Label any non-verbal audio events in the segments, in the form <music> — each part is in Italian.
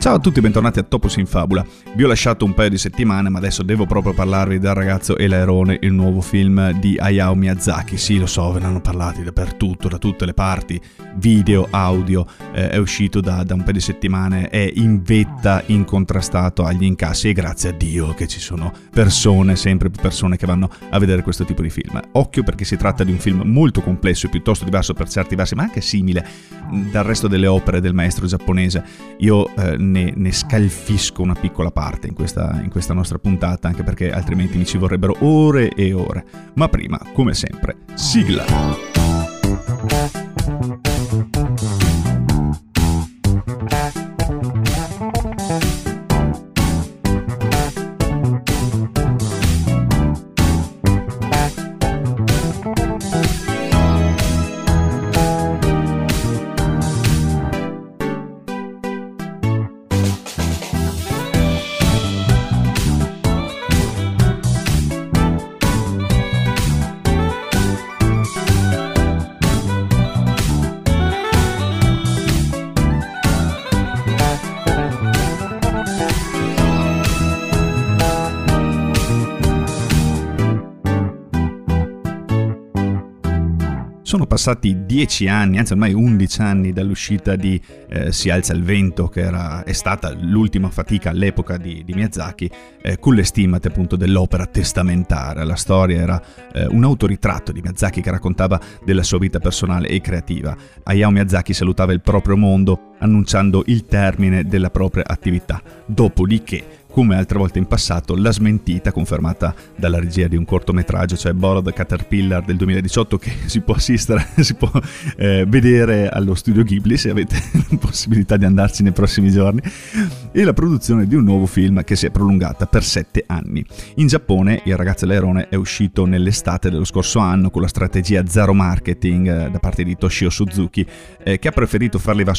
Ciao a tutti, bentornati a Topos in Fabula. Vi ho lasciato un paio di settimane, ma adesso devo proprio parlarvi del ragazzo e l'aerone, il nuovo film di Hayao Miyazaki. Sì, lo so, ve ne hanno parlati dappertutto, da tutte le parti, video, audio, eh, è uscito da, da, un paio di settimane, è in vetta, incontrastato agli incassi e grazie a Dio che ci sono persone, sempre più persone che vanno a vedere questo tipo di film. Occhio perché si tratta di un film molto complesso e piuttosto diverso per certi versi, ma anche simile dal resto delle opere del maestro giapponese. Io eh, ne, ne, scalfisco una piccola parte in questa, in questa nostra puntata, anche perché altrimenti mi ci vorrebbero ore e ore. Ma prima, come sempre, sigla! Sono passati dieci anni, anzi ormai undici anni dall'uscita di eh, Si alza il vento, che era, è stata l'ultima fatica all'epoca di, di Miyazaki, eh, con le stimate appunto dell'opera testamentaria. La storia era eh, un autoritratto di Miyazaki che raccontava della sua vita personale e creativa. Hayao Miyazaki salutava il proprio mondo annunciando il termine della propria attività. Dopodiché come altre volte in passato, la smentita confermata dalla regia di un cortometraggio, cioè Bored Caterpillar del 2018, che <laughs> si può assistere, <laughs> si può eh, vedere allo studio Ghibli se avete la <laughs> possibilità di andarci nei prossimi giorni, e la produzione di un nuovo film che si è prolungata per sette anni. In Giappone Il ragazzo Leirone è uscito nell'estate dello scorso anno con la strategia zero marketing eh, da parte di Toshio Suzuki, eh, che ha preferito far leva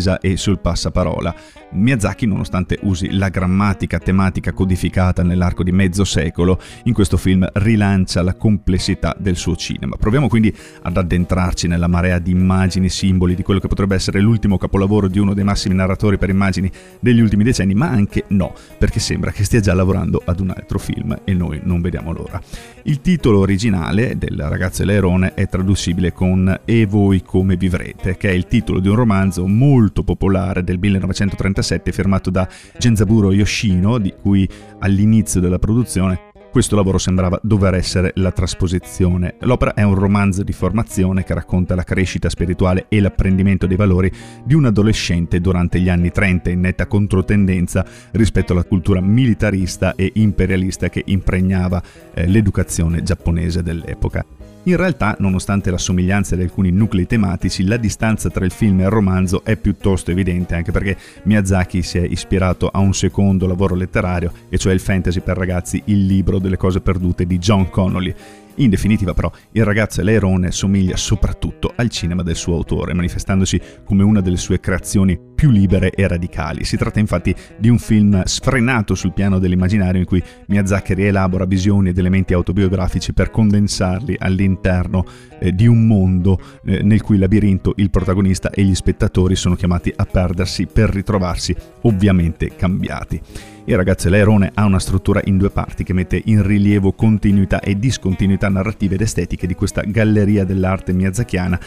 sull'attesa e sul passaparola. Miyazaki, nonostante usi la grammatica tematica codificata nell'arco di mezzo secolo, in questo film rilancia la complessità del suo cinema. Proviamo quindi ad addentrarci nella marea di immagini, simboli di quello che potrebbe essere l'ultimo capolavoro di uno dei massimi narratori per immagini degli ultimi decenni, ma anche no, perché sembra che stia già lavorando ad un altro film e noi non vediamo l'ora. Il titolo originale del ragazzo e l'aerone è traducibile con E voi come vivrete, che è il titolo di un romanzo molto popolare del 1936 1997 firmato da Genzaburo Yoshino, di cui all'inizio della produzione questo lavoro sembrava dover essere la trasposizione. L'opera è un romanzo di formazione che racconta la crescita spirituale e l'apprendimento dei valori di un adolescente durante gli anni 30 in netta controtendenza rispetto alla cultura militarista e imperialista che impregnava eh, l'educazione giapponese dell'epoca. In realtà, nonostante la somiglianza di alcuni nuclei tematici, la distanza tra il film e il romanzo è piuttosto evidente, anche perché Miyazaki si è ispirato a un secondo lavoro letterario, e cioè il fantasy per ragazzi Il libro delle cose perdute di John Connolly, in definitiva però, Il ragazzo e somiglia soprattutto al cinema del suo autore, manifestandosi come una delle sue creazioni più libere e radicali. Si tratta infatti di un film sfrenato sul piano dell'immaginario in cui Miyazaki rielabora visioni ed elementi autobiografici per condensarli all'interno eh, di un mondo eh, nel cui labirinto il protagonista e gli spettatori sono chiamati a perdersi per ritrovarsi ovviamente cambiati. Il ragazzo e l'aerone ha una struttura in due parti che mette in rilievo continuità e discontinuità narrative ed estetiche di questa galleria dell'arte miyazakiana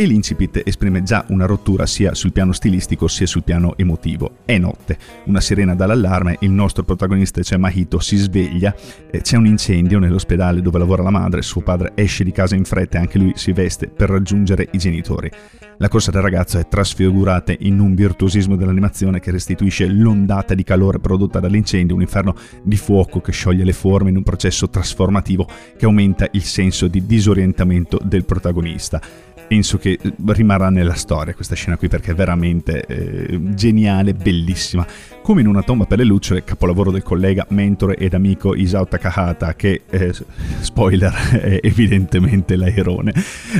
e l'incipit esprime già una rottura sia sul piano stilistico sia sul piano emotivo. È notte, una sirena dà l'allarme, il nostro protagonista, cioè Mahito, si sveglia, c'è un incendio nell'ospedale dove lavora la madre, suo padre esce di casa in fretta e anche lui si veste per raggiungere i genitori. La corsa del ragazzo è trasfigurata in un virtuosismo dell'animazione che restituisce l'ondata di calore prodotta dall'incendio, un inferno di fuoco che scioglie le forme in un processo trasformativo che aumenta il senso di disorientamento del protagonista penso che rimarrà nella storia questa scena qui perché è veramente eh, geniale, bellissima. Come in una tomba per le lucciole, capolavoro del collega, mentore ed amico Isao Takahata, che, eh, spoiler, <laughs> è evidentemente l'aerone.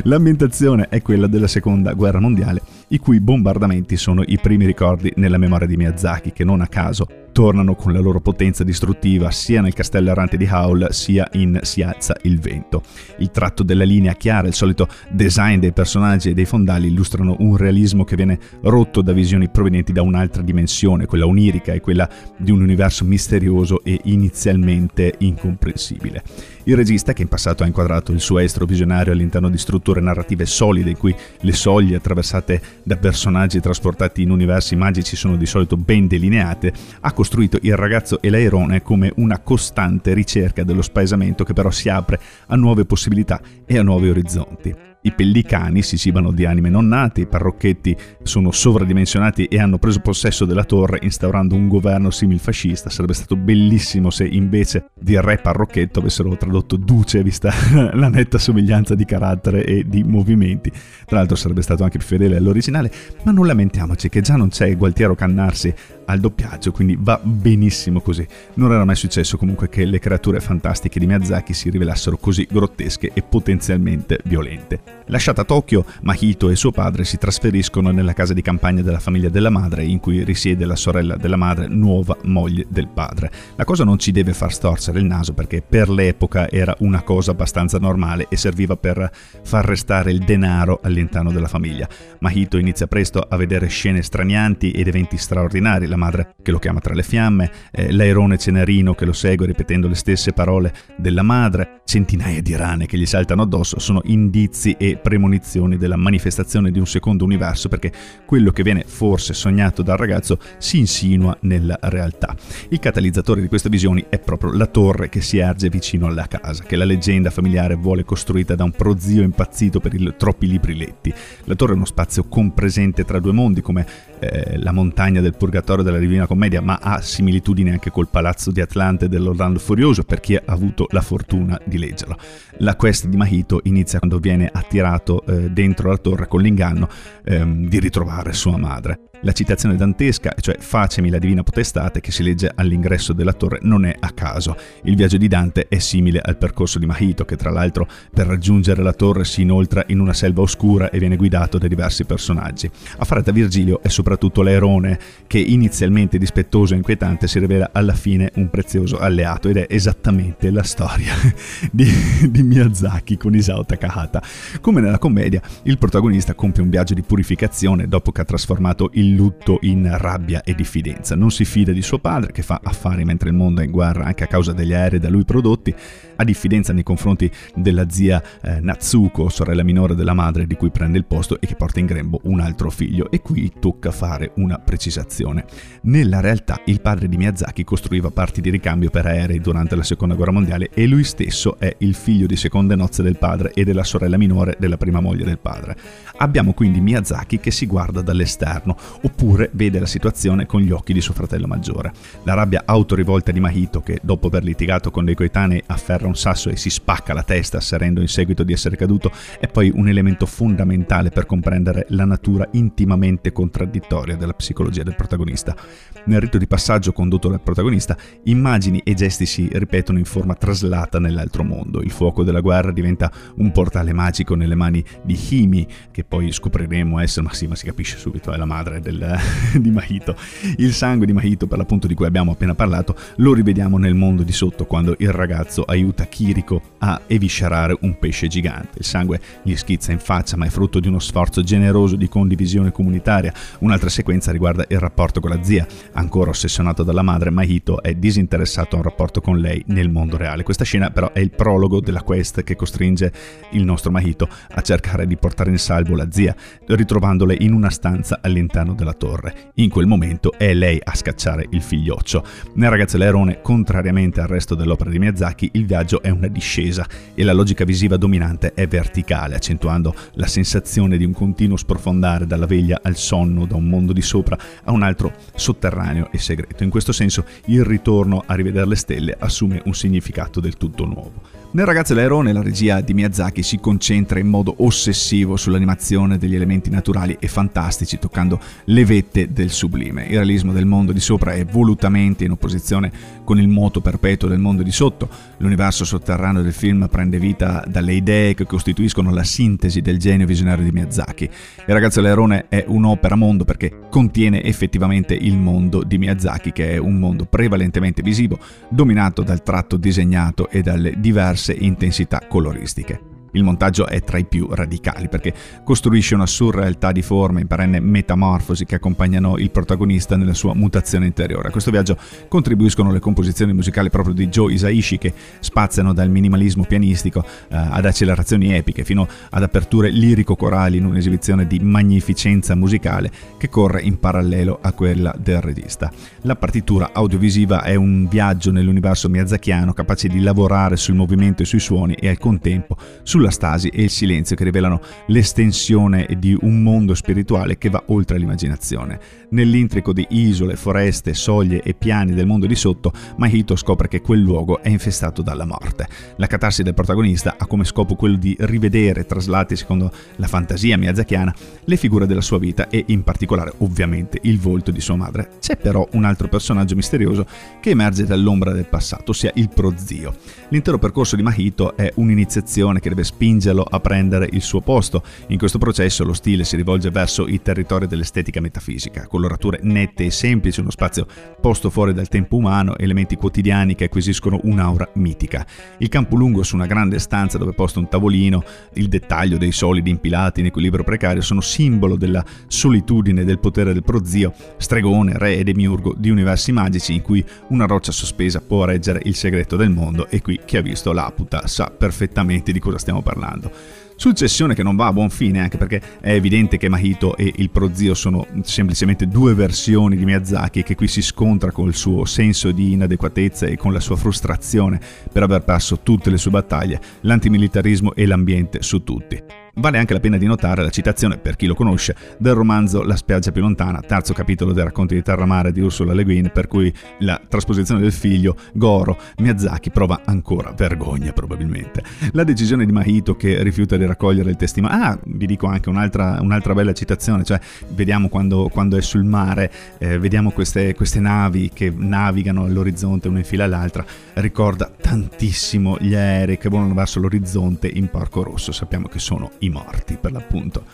L'ambientazione è quella della seconda guerra mondiale, i cui bombardamenti sono i primi ricordi nella memoria di Miyazaki, che non a caso tornano con la loro potenza distruttiva sia nel castello errante di Howl sia in Si alza il vento. Il tratto della linea chiara, il solito design dei personaggi e dei fondali illustrano un realismo che viene rotto da visioni provenienti da un'altra dimensione, quella onirica e quella di un universo misterioso e inizialmente incomprensibile. Il regista, che in passato ha inquadrato il suo estro visionario all'interno di strutture narrative solide, in cui le soglie attraversate da personaggi trasportati in universi magici sono di solito ben delineate, ha costruito il ragazzo e l'airone come una costante ricerca dello spaesamento che però si apre a nuove possibilità e a nuovi orizzonti. I pellicani si cibano di anime non nate, i parrocchetti sono sovradimensionati e hanno preso possesso della torre instaurando un governo simil-fascista. Sarebbe stato bellissimo se invece di re parrocchetto avessero tradotto duce, vista <laughs> la netta somiglianza di carattere e di movimenti. Tra l'altro sarebbe stato anche più fedele all'originale, ma non lamentiamoci che già non c'è Gualtiero Cannarsi al doppiaggio, quindi va benissimo così. Non era mai successo comunque che le creature fantastiche di Miyazaki si rivelassero così grottesche e potenzialmente violente. Lasciata Tokyo, Mahito e suo padre si trasferiscono nella casa di campagna della famiglia della madre, in cui risiede la sorella della madre, nuova moglie del padre. La cosa non ci deve far storsere il naso perché per l'epoca era una cosa abbastanza normale e serviva per far restare il denaro all'interno della famiglia. Mahito inizia presto a vedere scene stranianti ed eventi straordinari. La madre che lo chiama tra le fiamme, eh, l'airone cenarino che lo segue ripetendo le stesse parole della madre, centinaia di rane che gli saltano addosso sono indizi e premonizioni della manifestazione di un secondo universo perché quello che viene forse sognato dal ragazzo si insinua nella realtà. Il catalizzatore di queste visioni è proprio la torre che si erge vicino alla casa, che la leggenda familiare vuole costruita da un prozio impazzito per i troppi libri letti. La torre è uno spazio compresente tra due mondi come eh, la montagna del purgatorio della Divina Commedia, ma ha similitudini anche col palazzo di Atlante dell'Orlando Furioso per chi ha avuto la fortuna di leggerlo. La quest di Mahito inizia quando viene attirato eh, dentro la torre con l'inganno ehm, di ritrovare sua madre. La citazione dantesca, cioè facemi la divina potestate, che si legge all'ingresso della torre, non è a caso. Il viaggio di Dante è simile al percorso di Mahito, che tra l'altro per raggiungere la torre si inoltra in una selva oscura e viene guidato da diversi personaggi. A fare da Virgilio è soprattutto l'aerone, che inizialmente dispettoso e inquietante si rivela alla fine un prezioso alleato ed è esattamente la storia <laughs> di, di Miyazaki con Isao Takahata. Come nella commedia, il protagonista compie un viaggio di purificazione dopo che ha trasformato il lutto in rabbia e diffidenza. Non si fida di suo padre, che fa affari mentre il mondo è in guerra anche a causa degli aerei da lui prodotti, ha diffidenza nei confronti della zia eh, Natsuko, sorella minore della madre di cui prende il posto e che porta in grembo un altro figlio. E qui tocca fare una precisazione. Nella realtà il padre di Miyazaki costruiva parti di ricambio per aerei durante la seconda guerra mondiale e lui stesso è il figlio di seconde nozze del padre e della sorella minore della prima moglie del padre. Abbiamo quindi Miyazaki che si guarda dall'esterno, oppure vede la situazione con gli occhi di suo fratello maggiore. La rabbia autorivolta di Mahito, che dopo aver litigato con dei coetanei afferra un sasso e si spacca la testa asserendo in seguito di essere caduto, è poi un elemento fondamentale per comprendere la natura intimamente contraddittoria della psicologia del protagonista. Nel rito di passaggio condotto dal protagonista, immagini e gesti si ripetono in forma traslata nell'altro mondo. Il fuoco della guerra diventa un portale magico nelle mani di Himi, che poi scopriremo essere, ma sì, ma si capisce subito, è la madre del, <laughs> di Mahito. Il sangue di Mahito, per l'appunto di cui abbiamo appena parlato, lo rivediamo nel mondo di sotto quando il ragazzo aiuta Kiriko a eviscerare un pesce gigante. Il sangue gli schizza in faccia, ma è frutto di uno sforzo generoso di condivisione comunitaria. Un'altra sequenza riguarda il rapporto con la zia. Ancora ossessionato dalla madre, Mahito è disinteressato a un rapporto con lei nel mondo reale. Questa scena però è il prologo della quest che costringe il nostro Mahito a cercare di portare in salvo la zia, ritrovandole in una stanza all'interno della torre. In quel momento è lei a scacciare il figlioccio. Nel ragazzo Leerone, contrariamente al resto dell'opera di Miyazaki, il viaggio è una discesa e la logica visiva dominante è verticale, accentuando la sensazione di un continuo sprofondare dalla veglia al sonno, da un mondo di sopra a un altro sotterraneo e segreto. In questo senso il ritorno a rivedere le stelle assume un significato del tutto nuovo. Nel Ragazzo L'aerone la regia di Miyazaki si concentra in modo ossessivo sull'animazione degli elementi naturali e fantastici, toccando le vette del sublime. Il realismo del mondo di sopra è volutamente in opposizione con il moto perpetuo del mondo di sotto. L'universo sotterraneo del film prende vita dalle idee che costituiscono la sintesi del genio visionario di Miyazaki. Il Ragazzo L'aerone è un'opera mondo perché contiene effettivamente il mondo di Miyazaki, che è un mondo prevalentemente visivo, dominato dal tratto disegnato e dalle diverse diverse intensità coloristiche. Il montaggio è tra i più radicali perché costruisce una surrealtà di forme in perenne metamorfosi che accompagnano il protagonista nella sua mutazione interiore. A questo viaggio contribuiscono le composizioni musicali proprio di Joe Isaishi che spaziano dal minimalismo pianistico eh, ad accelerazioni epiche fino ad aperture lirico-corali in un'esibizione di magnificenza musicale che corre in parallelo a quella del regista. La partitura audiovisiva è un viaggio nell'universo miyazakiano capace di lavorare sul movimento e sui suoni e al contempo sul sulla stasi e il silenzio che rivelano l'estensione di un mondo spirituale che va oltre l'immaginazione. Nell'intrico di isole, foreste, soglie e piani del mondo di sotto, Mahito scopre che quel luogo è infestato dalla morte. La catarsi del protagonista ha come scopo quello di rivedere, traslati secondo la fantasia miyazakiana, le figure della sua vita e in particolare ovviamente il volto di sua madre. C'è però un altro personaggio misterioso che emerge dall'ombra del passato, ossia il prozio. L'intero percorso di Mahito è un'iniziazione che deve spingerlo a prendere il suo posto. In questo processo lo stile si rivolge verso i territori dell'estetica metafisica, colorature nette e semplici, uno spazio posto fuori dal tempo umano, elementi quotidiani che acquisiscono un'aura mitica. Il campo lungo su una grande stanza dove è posto un tavolino, il dettaglio dei solidi impilati in equilibrio precario sono simbolo della solitudine del potere del prozio, stregone, re e demiurgo di universi magici in cui una roccia sospesa può reggere il segreto del mondo e qui chi ha visto Laputa sa perfettamente di cosa stiamo stiamo parlando. Successione che non va a buon fine, anche perché è evidente che Mahito e il prozio sono semplicemente due versioni di Miyazaki che qui si scontra con il suo senso di inadeguatezza e con la sua frustrazione per aver perso tutte le sue battaglie, l'antimilitarismo e l'ambiente su tutti. Vale anche la pena di notare la citazione, per chi lo conosce, del romanzo La spiaggia più lontana, terzo capitolo dei racconti di Terramare di Ursula Le Guin, per cui la trasposizione del figlio, Goro, Miyazaki prova ancora vergogna probabilmente. La decisione di Mahito che rifiuta di raccogliere il testimone... Ah, vi dico anche un'altra, un'altra bella citazione, cioè vediamo quando, quando è sul mare, eh, vediamo queste, queste navi che navigano all'orizzonte una in fila all'altra, ricorda tantissimo gli aerei che volano verso l'orizzonte in Porco Rosso, sappiamo che sono i morti per l'appunto.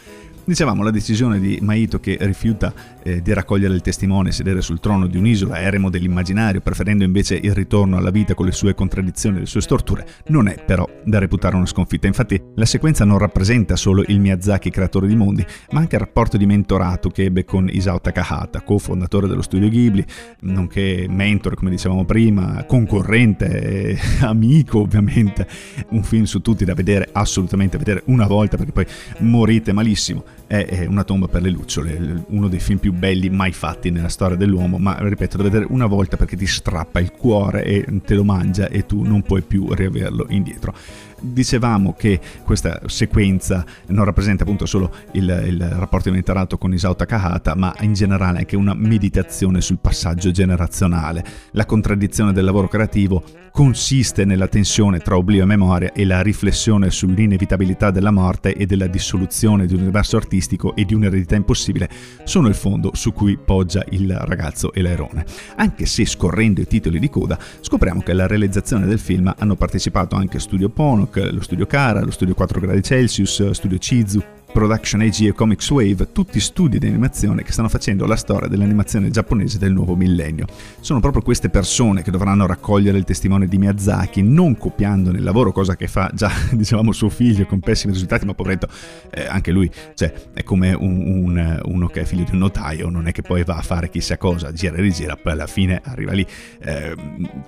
Dicevamo la decisione di Maito che rifiuta eh, di raccogliere il testimone e sedere sul trono di un'isola, eremo dell'immaginario, preferendo invece il ritorno alla vita con le sue contraddizioni e le sue storture, non è però da reputare una sconfitta. Infatti la sequenza non rappresenta solo il Miyazaki creatore di mondi, ma anche il rapporto di mentorato che ebbe con Isao Takahata, cofondatore dello studio Ghibli, nonché mentore, come dicevamo prima, concorrente, amico ovviamente. Un film su tutti da vedere, assolutamente vedere una volta perché poi morite malissimo è Una tomba per le lucciole, uno dei film più belli mai fatti nella storia dell'uomo, ma ripeto, da vedere una volta perché ti strappa il cuore e te lo mangia e tu non puoi più riaverlo indietro. Dicevamo che questa sequenza non rappresenta appunto solo il, il rapporto inventarato con Isao Takahata, ma in generale anche una meditazione sul passaggio generazionale. La contraddizione del lavoro creativo consiste nella tensione tra oblio e memoria e la riflessione sull'inevitabilità della morte e della dissoluzione di un universo artistico e di un'eredità impossibile sono il fondo su cui poggia il ragazzo e l'aerone. Anche se scorrendo i titoli di coda scopriamo che alla realizzazione del film hanno partecipato anche Studio Ponok, lo Studio Kara, lo Studio 4 gradi Celsius, Studio Chizu, Production AG e Comics Wave, tutti studi di animazione che stanno facendo la storia dell'animazione giapponese del nuovo millennio. Sono proprio queste persone che dovranno raccogliere il testimone di Miyazaki, non copiando nel lavoro, cosa che fa già, <laughs> dicevamo, suo figlio con pessimi risultati, ma poveretto, eh, anche lui, cioè, è come un, un, uno che è figlio di un notaio, non è che poi va a fare chissà cosa, gira e rigira, poi alla fine arriva lì eh,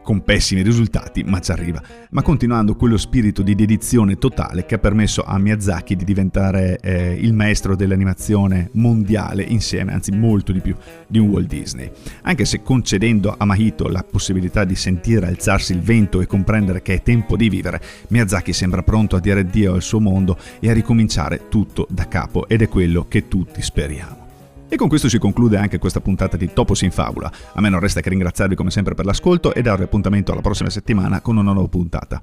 con pessimi risultati, ma ci arriva. Ma continuando quello spirito di dedizione totale che ha permesso a Miyazaki di diventare eh, il maestro dell'animazione mondiale insieme, anzi molto di più, di un Walt Disney. Anche se concedendo a Mahito la possibilità di sentire alzarsi il vento e comprendere che è tempo di vivere, Miyazaki sembra pronto a dire addio al suo mondo e a ricominciare tutto da capo ed è quello che tutti speriamo. E con questo si conclude anche questa puntata di Topos in Fabula. A me non resta che ringraziarvi come sempre per l'ascolto e darvi appuntamento alla prossima settimana con una nuova puntata.